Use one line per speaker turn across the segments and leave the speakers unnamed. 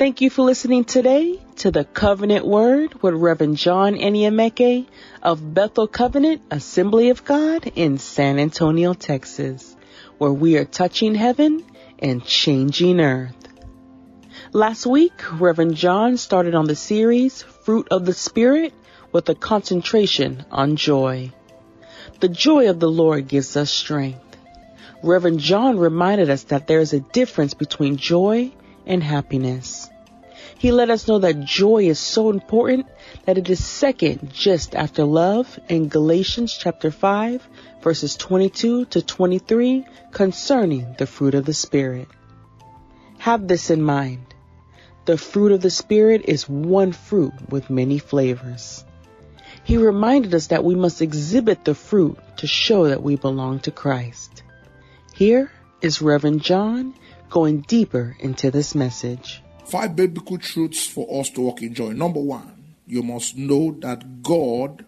Thank you for listening today to the Covenant Word with Reverend John Eniemeke of Bethel Covenant Assembly of God in San Antonio, Texas, where we are touching heaven and changing earth. Last week, Reverend John started on the series Fruit of the Spirit with a concentration on joy. The joy of the Lord gives us strength. Reverend John reminded us that there is a difference between joy and happiness. He let us know that joy is so important that it is second just after love in Galatians chapter 5 verses 22 to 23 concerning the fruit of the Spirit. Have this in mind. The fruit of the Spirit is one fruit with many flavors. He reminded us that we must exhibit the fruit to show that we belong to Christ. Here is Reverend John going deeper into this message.
Five biblical truths for us to walk in joy. Number one, you must know that God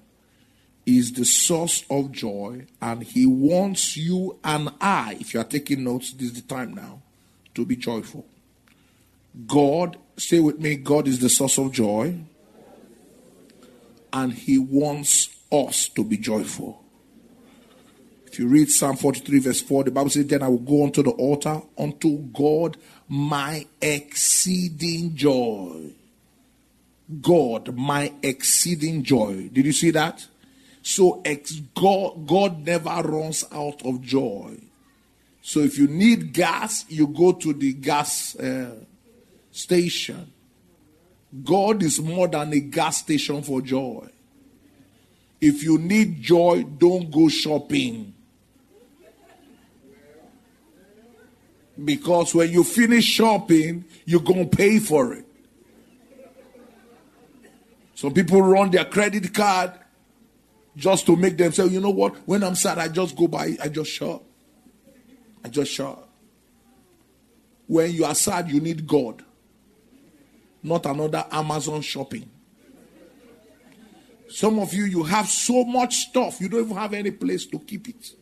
is the source of joy and He wants you and I, if you are taking notes, this is the time now, to be joyful. God, say with me, God is the source of joy and He wants us to be joyful. If you read Psalm 43, verse 4, the Bible says, Then I will go unto the altar, unto God, my exceeding joy. God, my exceeding joy. Did you see that? So ex- God, God never runs out of joy. So if you need gas, you go to the gas uh, station. God is more than a gas station for joy. If you need joy, don't go shopping. Because when you finish shopping, you're going to pay for it. Some people run their credit card just to make themselves, you know what? When I'm sad, I just go by, I just shop. I just shop. When you are sad, you need God, not another Amazon shopping. Some of you, you have so much stuff, you don't even have any place to keep it.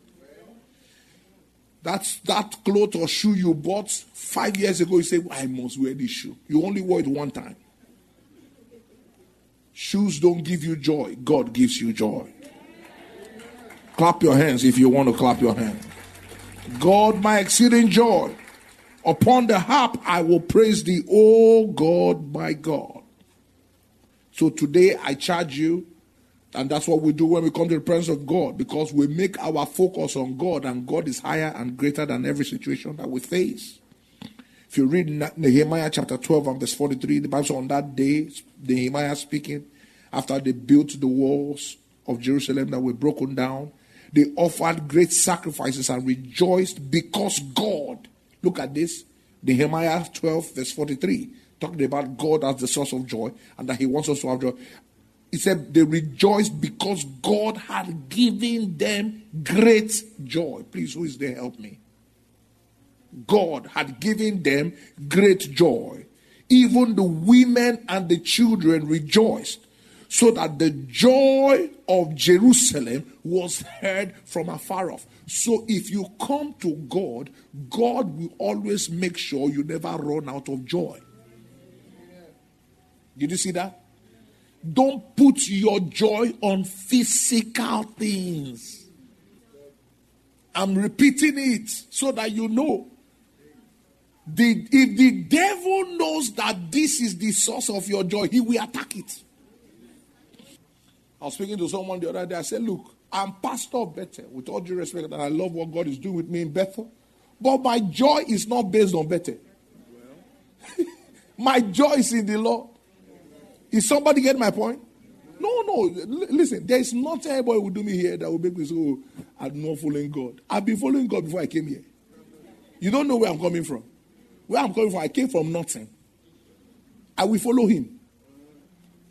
That's that cloth or shoe you bought five years ago. You say, I must wear this shoe. You only wore it one time. Shoes don't give you joy. God gives you joy. Clap your hands if you want to clap your hands. God, my exceeding joy. Upon the harp I will praise thee, O God, my God. So today I charge you and that's what we do when we come to the presence of God because we make our focus on God and God is higher and greater than every situation that we face. If you read Nehemiah chapter 12 and verse 43, the Bible says on that day, Nehemiah speaking, after they built the walls of Jerusalem that were broken down, they offered great sacrifices and rejoiced because God, look at this, Nehemiah 12 verse 43, talking about God as the source of joy and that he wants us to have joy. He said they rejoiced because God had given them great joy. Please, who is there? Help me. God had given them great joy. Even the women and the children rejoiced, so that the joy of Jerusalem was heard from afar off. So if you come to God, God will always make sure you never run out of joy. Did you see that? Don't put your joy on physical things. I'm repeating it so that you know. The, if the devil knows that this is the source of your joy, he will attack it. I was speaking to someone the other day. I said, Look, I'm pastor of Bethel, with all due respect, and I love what God is doing with me in Bethel. But my joy is not based on Bethel. my joy is in the Lord. Is somebody get my point? No, no. L- listen, there is nothing anybody will do me here that will make me say, oh, I'm not following God. I've been following God before I came here. You don't know where I'm coming from. Where I'm coming from, I came from nothing. I will follow him.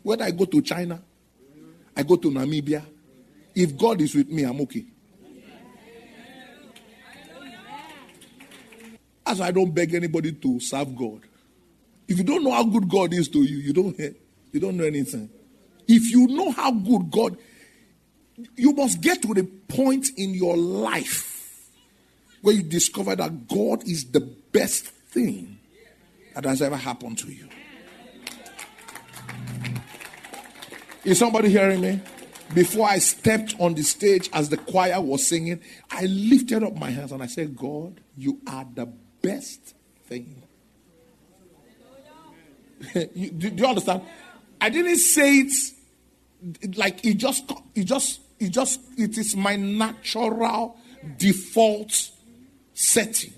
Whether I go to China, I go to Namibia, if God is with me, I'm okay. As I don't beg anybody to serve God. If you don't know how good God is to you, you don't you don't know anything. If you know how good God, you must get to the point in your life where you discover that God is the best thing that has ever happened to you. Is somebody hearing me? Before I stepped on the stage as the choir was singing, I lifted up my hands and I said, God, you are the best thing. you, do, do, you understand? I didn't say it like it just, it just, it just, it is my natural default setting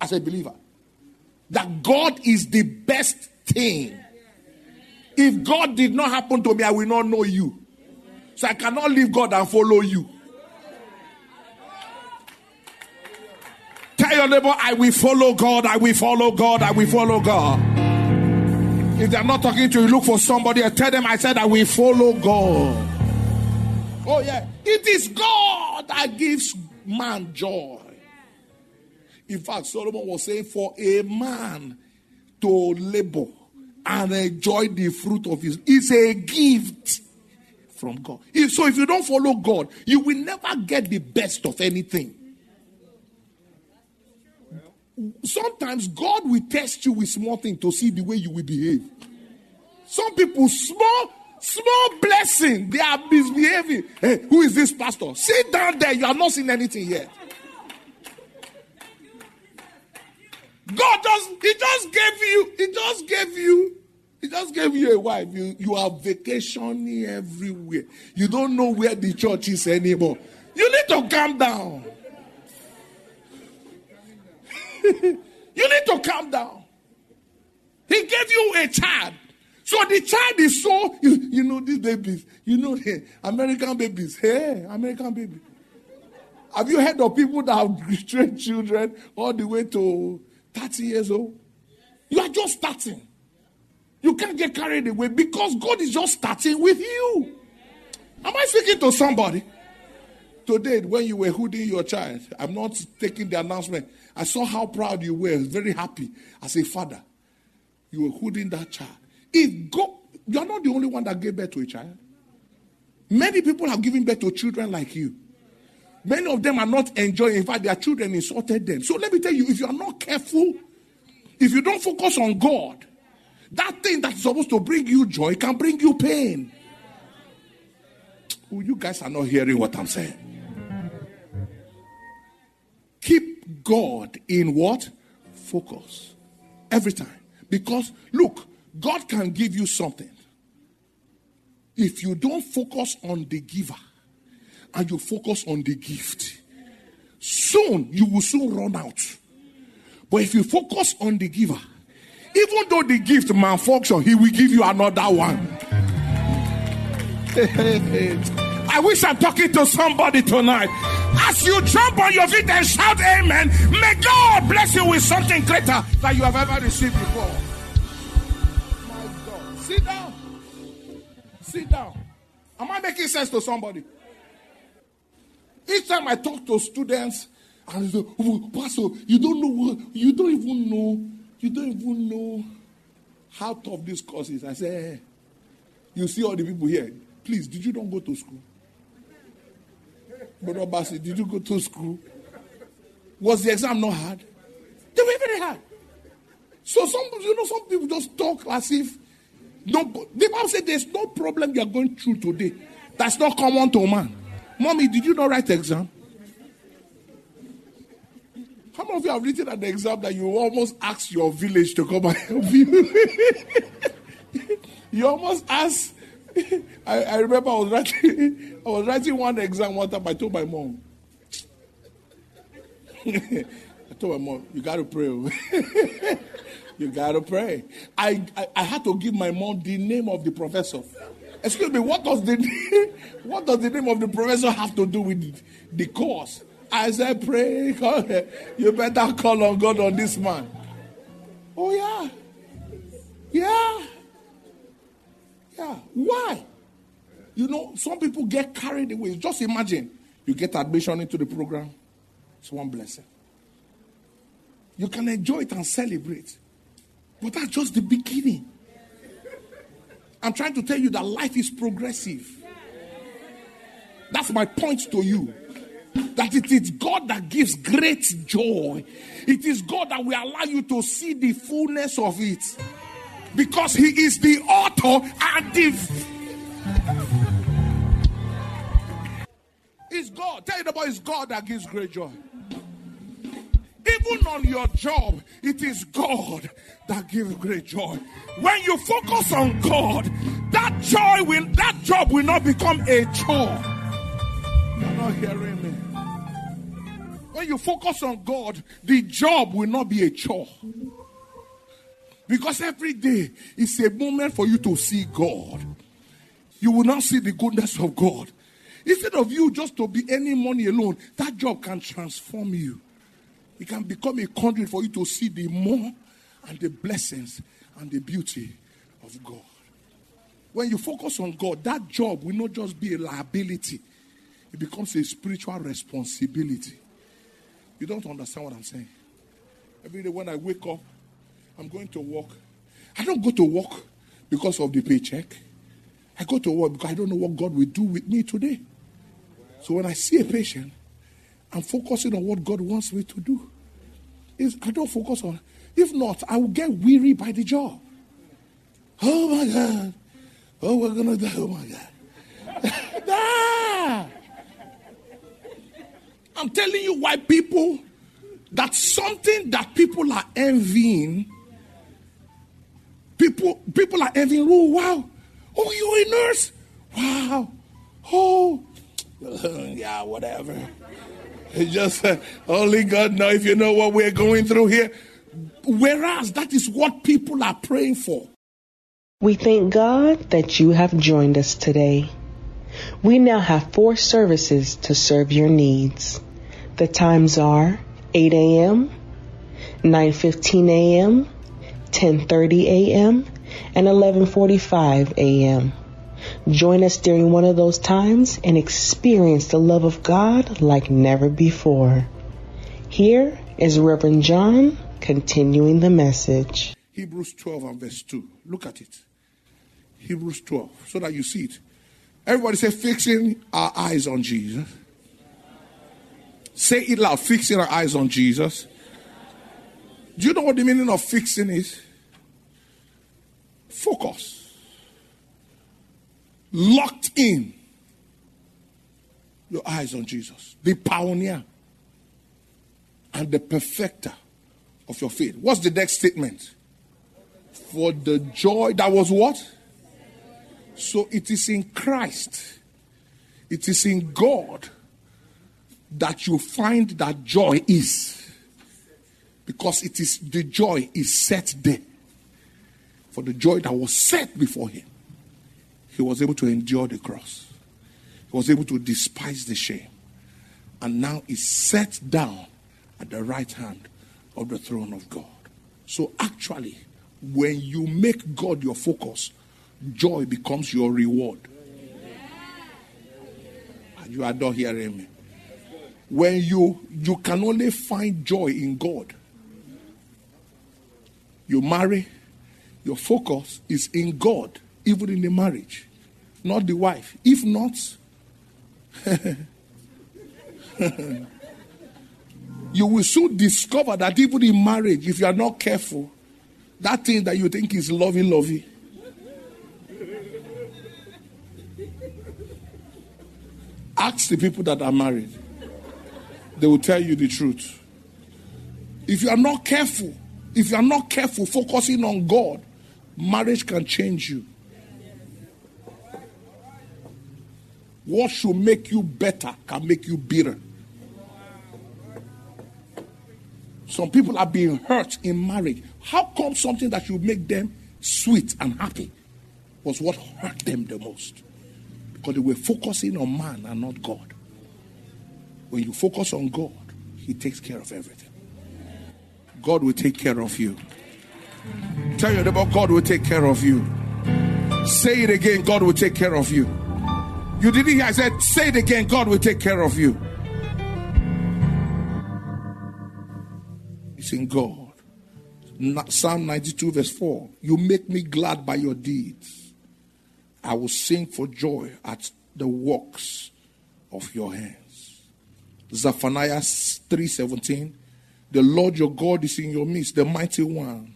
as a believer. That God is the best thing. If God did not happen to me, I will not know you. So I cannot leave God and follow you. Tell your neighbor, I will follow God, I will follow God, I will follow God. If they're not talking to you, look for somebody and tell them I said I will follow God. Oh, yeah. It is God that gives man joy. In fact, Solomon was saying, for a man to labor and enjoy the fruit of his is a gift from God. If, so if you don't follow God, you will never get the best of anything. Sometimes God will test you with small things to see the way you will behave. Some people, small, small blessing, they are misbehaving. Hey, who is this pastor? Sit down there. You are not seeing anything yet. God just, He just gave you, He just gave you he just gave you a wife. You, you are vacationing everywhere. You don't know where the church is anymore. You need to calm down. you need to calm down. He gave you a child. So the child is so, you, you know, these babies, you know, the American babies. Hey, American baby. Have you heard of people that have trained children all the way to 30 years old? You are just starting. You can't get carried away because God is just starting with you. Am I speaking to somebody? Today, when you were hooding your child, I'm not taking the announcement. I saw how proud you were, very happy as a father. You were holding that child. If God, you're not the only one that gave birth to a child. Many people have given birth to children like you. Many of them are not enjoying. In fact, their children insulted them. So let me tell you, if you are not careful, if you don't focus on God, that thing that's supposed to bring you joy can bring you pain. Oh, you guys are not hearing what I'm saying. God in what? Focus. Every time. Because look, God can give you something. If you don't focus on the giver and you focus on the gift, soon you will soon run out. But if you focus on the giver, even though the gift malfunction, he will give you another one. I wish I'm talking to somebody tonight. As you jump on your feet and shout amen, may God bless you with something greater that you have ever received before. My God. Sit down. Sit down. Am I making sense to somebody? Each time I talk to students, and say, oh, Pastor, you don't know what, you don't even know you don't even know how tough this course is. I say, hey, eh, you see all the people here. Please, did you don't go to school? Brother Bassi, did you go to school? Was the exam not hard? They were very hard. So some, you know, some people just talk as if no. The Bible said there's no problem you are going through today that's not common to a man. Mommy, did you not write exam? How many of you have written an exam that you almost ask your village to come and help you? you almost ask. I, I, remember I was writing I was writing one exam one time. I told my mom. I told my mom, you gotta pray. Oh. you gotta pray. I, I, I had to give my mom the name of the professor. Excuse me, what does the what does the name of the professor have to do with the course? I said, pray. You better call on God on this man. Oh, yeah. Yeah. You know, some people get carried away. Just imagine you get admission into the program, it's one blessing. You can enjoy it and celebrate. But that's just the beginning. I'm trying to tell you that life is progressive. That's my point to you. That it is God that gives great joy. It is God that will allow you to see the fullness of it. Because He is the author and the. It's God. Tell you about it's God that gives great joy. Even on your job, it is God that gives great joy. When you focus on God, that joy will that job will not become a chore. You're not hearing me. When you focus on God, the job will not be a chore. Because every day is a moment for you to see God. You will not see the goodness of God. Instead of you just to be any money alone, that job can transform you. It can become a conduit for you to see the more and the blessings and the beauty of God. When you focus on God, that job will not just be a liability, it becomes a spiritual responsibility. You don't understand what I'm saying. Every day when I wake up, I'm going to work. I don't go to work because of the paycheck. I go to work because I don't know what God will do with me today. So when I see a patient, I'm focusing on what God wants me to do. Is I don't focus on. If not, I will get weary by the job. Oh my God. Oh, we're gonna die. Oh my God. ah! I'm telling you why people that's something that people are envying. People, people are having rule. wow! Oh, you're a nurse. Wow! Oh, yeah, whatever. It's just uh, only God knows if you know what we're going through here. Whereas that is what people are praying for.
We thank God that you have joined us today. We now have four services to serve your needs. The times are 8 a.m., 9:15 a.m., 10:30 a.m., and 11:45 a.m. Join us during one of those times and experience the love of God like never before. Here is Reverend John continuing the message.
Hebrews 12 and verse 2. Look at it. Hebrews 12, so that you see it. Everybody say, fixing our eyes on Jesus. Say it loud, fixing our eyes on Jesus. Do you know what the meaning of fixing is? Focus. Locked in. Your eyes on Jesus, the pioneer and the perfecter of your faith. What's the next statement? For the joy that was what? So it is in Christ, it is in God that you find that joy is. Because it is the joy is set there. For the joy that was set before him, he was able to endure the cross. He was able to despise the shame. And now is set down at the right hand of the throne of God. So actually, when you make God your focus, joy becomes your reward. You are not hearing me. When you you can only find joy in God. You marry, your focus is in God, even in the marriage, not the wife. If not, you will soon discover that even in marriage, if you are not careful, that thing that you think is lovey lovey Ask the people that are married. They will tell you the truth. If you are not careful, if you are not careful focusing on God, marriage can change you. What should make you better can make you bitter. Some people are being hurt in marriage. How come something that should make them sweet and happy was what hurt them the most? Because they were focusing on man and not God. When you focus on God, He takes care of everything. God will take care of you. Tell your neighbor, God will take care of you. Say it again God will take care of you. You didn't hear? I said, say it again. God will take care of you. It's in God. Psalm 92, verse 4. You make me glad by your deeds. I will sing for joy at the works of your hands. Zephaniah 3:17. The Lord your God is in your midst, the mighty one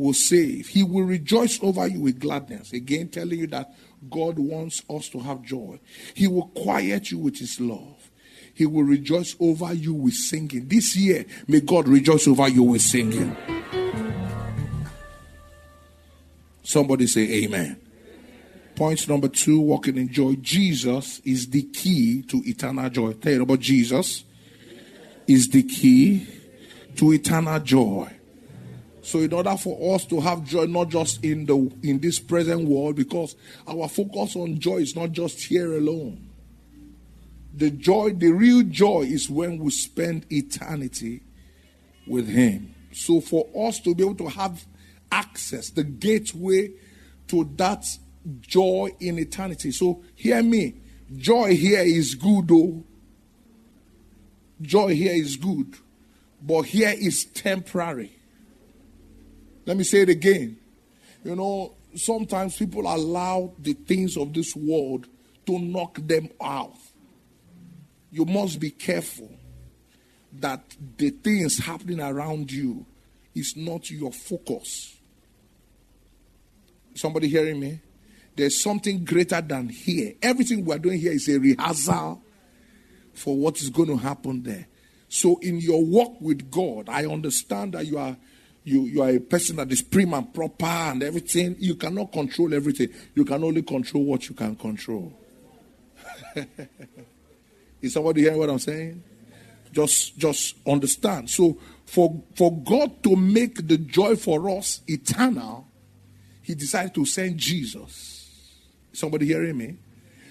will save. He will rejoice over you with gladness. Again, telling you that God wants us to have joy. He will quiet you with his love. He will rejoice over you with singing. This year, may God rejoice over you with singing. Somebody say amen. Point number two walking in joy. Jesus is the key to eternal joy. Tell you about Jesus is the key to eternal joy. So, in order for us to have joy, not just in the in this present world, because our focus on joy is not just here alone. The joy, the real joy, is when we spend eternity with Him. So, for us to be able to have access, the gateway to that joy in eternity. So, hear me. Joy here is good, though. Joy here is good, but here is temporary. Let me say it again. You know, sometimes people allow the things of this world to knock them out. You must be careful that the things happening around you is not your focus. Somebody hearing me? There's something greater than here. Everything we're doing here is a rehearsal for what is going to happen there. So, in your walk with God, I understand that you are you, you are a person that is prim and proper and everything. You cannot control everything. You can only control what you can control. is somebody hearing what I'm saying? Just just understand. So for for God to make the joy for us eternal, He decided to send Jesus. Somebody hearing me?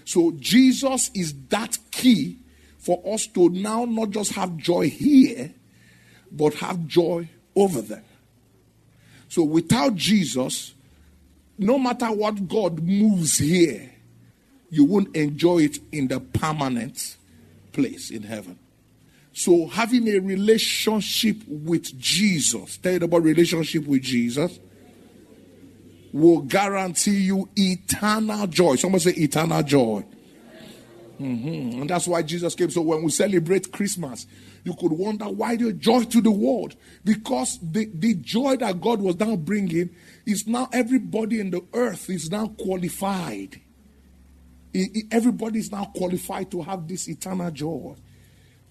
So Jesus is that key for us to now not just have joy here, but have joy over there. So without Jesus, no matter what God moves here, you won't enjoy it in the permanent place in heaven. So having a relationship with Jesus, tell you about relationship with Jesus, will guarantee you eternal joy. Someone say eternal joy. Mm-hmm. And that's why Jesus came. So when we celebrate Christmas, you could wonder why the joy to the world. Because the, the joy that God was now bringing is now everybody in the earth is now qualified. everybody is now qualified to have this eternal joy.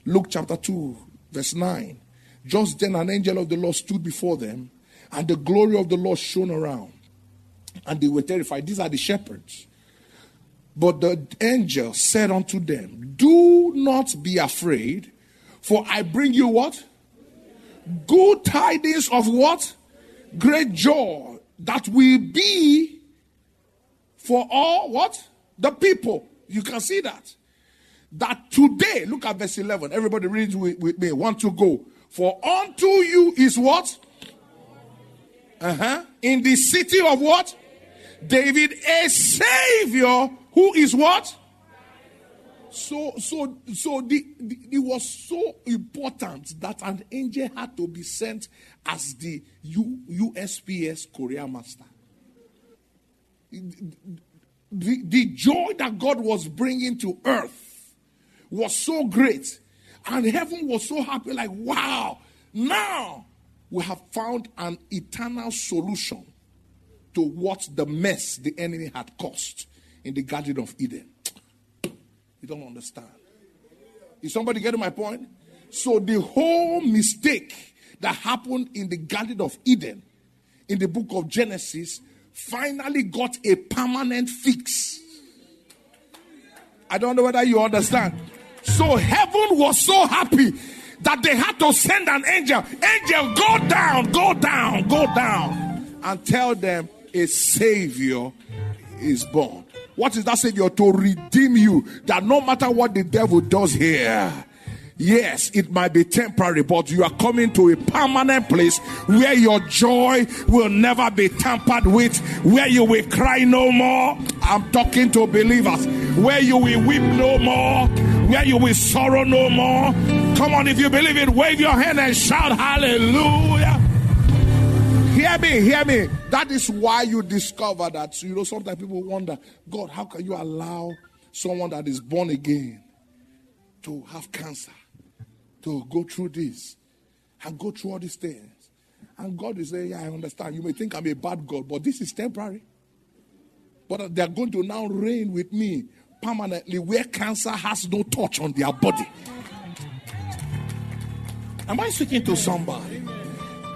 Luke chapter 2, verse 9. Just then an angel of the Lord stood before them, and the glory of the Lord shone around. And they were terrified. These are the shepherds. But the angel said unto them, Do not be afraid, for I bring you what? Good tidings of what? Great joy that will be for all what? The people. You can see that. That today, look at verse 11. Everybody reads with, with me. Want to go. For unto you is what? Uh huh. In the city of what? David, a savior who is what? So, so, so the, the, it was so important that an angel had to be sent as the U, USPS Korea master. The, the joy that God was bringing to earth was so great, and heaven was so happy like, wow, now we have found an eternal solution to what the mess the enemy had caused in the Garden of Eden. You don't understand. Is somebody getting my point? So the whole mistake that happened in the Garden of Eden in the book of Genesis finally got a permanent fix. I don't know whether you understand. So heaven was so happy that they had to send an angel. Angel, go down, go down, go down, and tell them a savior is born. What is that Savior? To redeem you. That no matter what the devil does here, Yes, it might be temporary, but you are coming to a permanent place where your joy will never be tampered with, where you will cry no more. I'm talking to believers. Where you will weep no more, where you will sorrow no more. Come on, if you believe it, wave your hand and shout hallelujah. Hear me, hear me. That is why you discover that, you know, sometimes people wonder, God, how can you allow someone that is born again to have cancer, to go through this, and go through all these things? And God is saying, Yeah, I understand. You may think I'm a bad God, but this is temporary. But they're going to now reign with me permanently where cancer has no touch on their body. Am I speaking to somebody?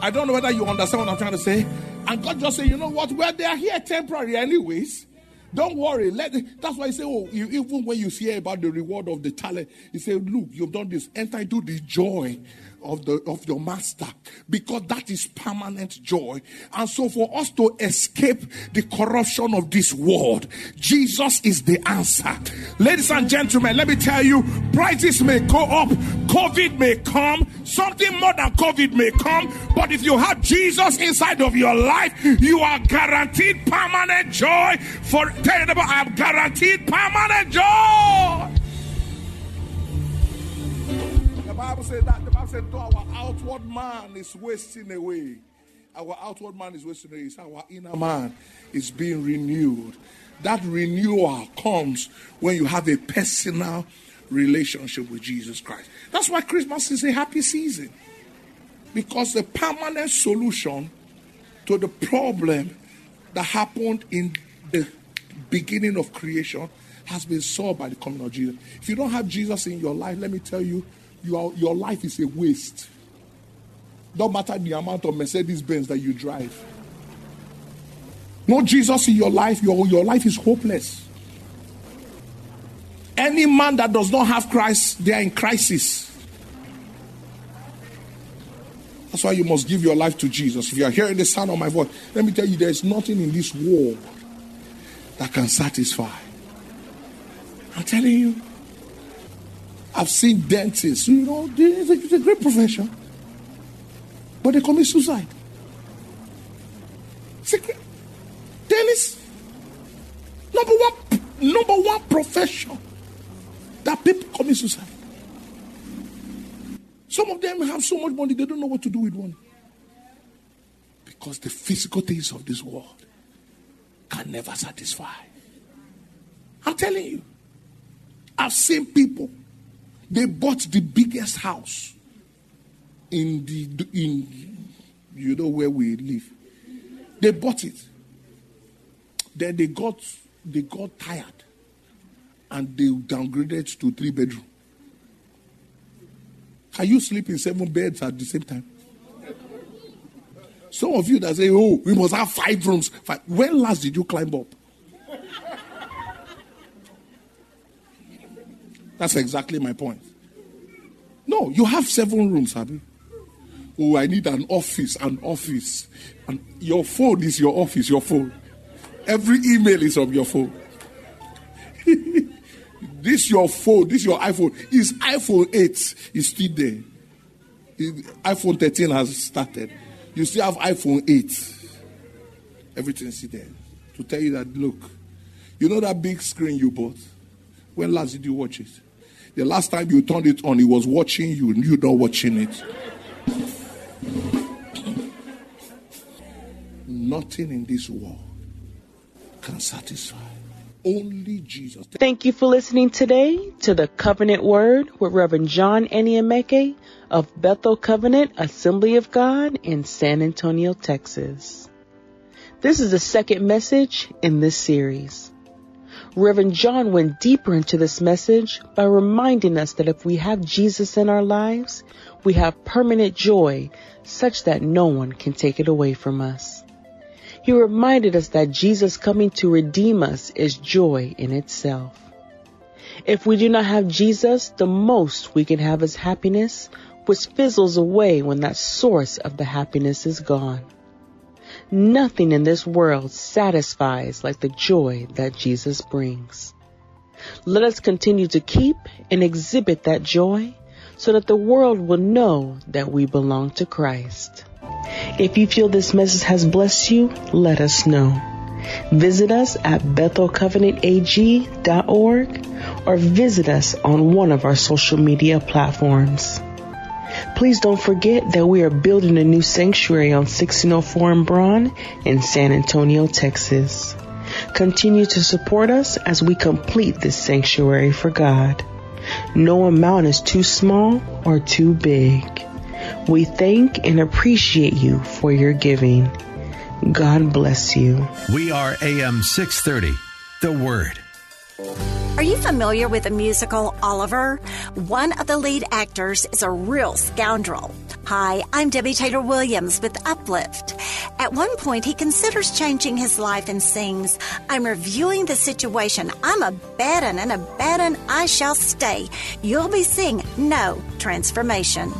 I don't know whether you understand what I'm trying to say. And God just say, you know what? Well, they are here temporary, anyways. Don't worry. Let that's why I say, oh, you, even when you hear about the reward of the talent, you say, look, you've done this. Enter into the joy of the of your master because that is permanent joy. And so for us to escape the corruption of this world jesus is the answer. Ladies and gentlemen let me tell you prices may go up covid may come something more than covid may come but if you have jesus inside of your life you are guaranteed permanent joy. For you i'm guaranteed permanent joy bible said that the Bible said, though our outward man is wasting away, our outward man is wasting away, our inner man is being renewed. That renewal comes when you have a personal relationship with Jesus Christ. That's why Christmas is a happy season. Because the permanent solution to the problem that happened in the beginning of creation has been solved by the coming of Jesus. If you don't have Jesus in your life, let me tell you, your, your life is a waste. Don't matter the amount of Mercedes Benz that you drive. No Jesus in your life, your, your life is hopeless. Any man that does not have Christ, they are in crisis. That's why you must give your life to Jesus. If you are hearing the sound of my voice, let me tell you, there is nothing in this world that can satisfy. I'm telling you. I've seen dentists, you know, it's a, great profession. But they commit suicide. Secret. Dentists. Number one, number one profession that people commit suicide. Some of them have so much money, they don't know what to do with money. Because the physical things of this world can never satisfy. I'm telling you. I've seen people they bought the biggest house in the in you know where we live. They bought it. Then they got they got tired and they downgraded to three bedroom. Can you sleep in seven beds at the same time? Some of you that say, "Oh, we must have five rooms." Five. When last did you climb up? That's exactly my point. No, you have seven rooms, Abby. Oh, I need an office, an office. And your phone is your office, your phone. Every email is on your phone. this your phone, this your iPhone. Is iPhone 8 is still there. iPhone 13 has started. You still have iPhone 8. Everything's still there. To tell you that, look, you know that big screen you bought? When last did you watch it? The last time you turned it on, he was watching you, you not watching it. Nothing in this world can satisfy. Only Jesus.
Thank you for listening today to the Covenant Word with Reverend John Eniemeke of Bethel Covenant Assembly of God in San Antonio, Texas. This is the second message in this series. Reverend John went deeper into this message by reminding us that if we have Jesus in our lives, we have permanent joy such that no one can take it away from us. He reminded us that Jesus coming to redeem us is joy in itself. If we do not have Jesus, the most we can have is happiness, which fizzles away when that source of the happiness is gone. Nothing in this world satisfies like the joy that Jesus brings. Let us continue to keep and exhibit that joy so that the world will know that we belong to Christ. If you feel this message has blessed you, let us know. Visit us at bethelcovenantag.org or visit us on one of our social media platforms. Please don't forget that we are building a new sanctuary on 1604 and Braun in San Antonio, Texas. Continue to support us as we complete this sanctuary for God. No amount is too small or too big. We thank and appreciate you for your giving. God bless you.
We are AM 630, The Word.
Are you familiar with the musical Oliver? One of the lead actors is a real scoundrel. Hi, I'm Debbie Taylor Williams with Uplift. At one point, he considers changing his life and sings, I'm reviewing the situation. I'm a bad un, and a bad un I shall stay. You'll be seeing no transformation.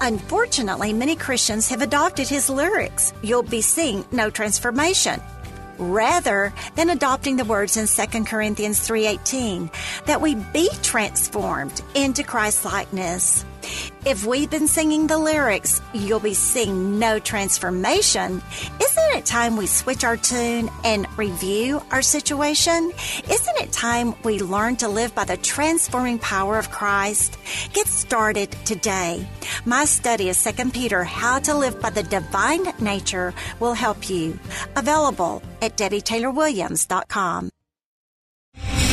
Unfortunately, many Christians have adopted his lyrics. You'll be seeing no transformation rather than adopting the words in 2 Corinthians 3:18 that we be transformed into Christ likeness. If we've been singing the lyrics, you'll be seeing no transformation. Isn't it time we switch our tune and review our situation? Isn't it time we learn to live by the transforming power of Christ? Get started today. My study of 2 Peter, How to Live by the Divine Nature, will help you. Available at DebbieTaylorWilliams.com.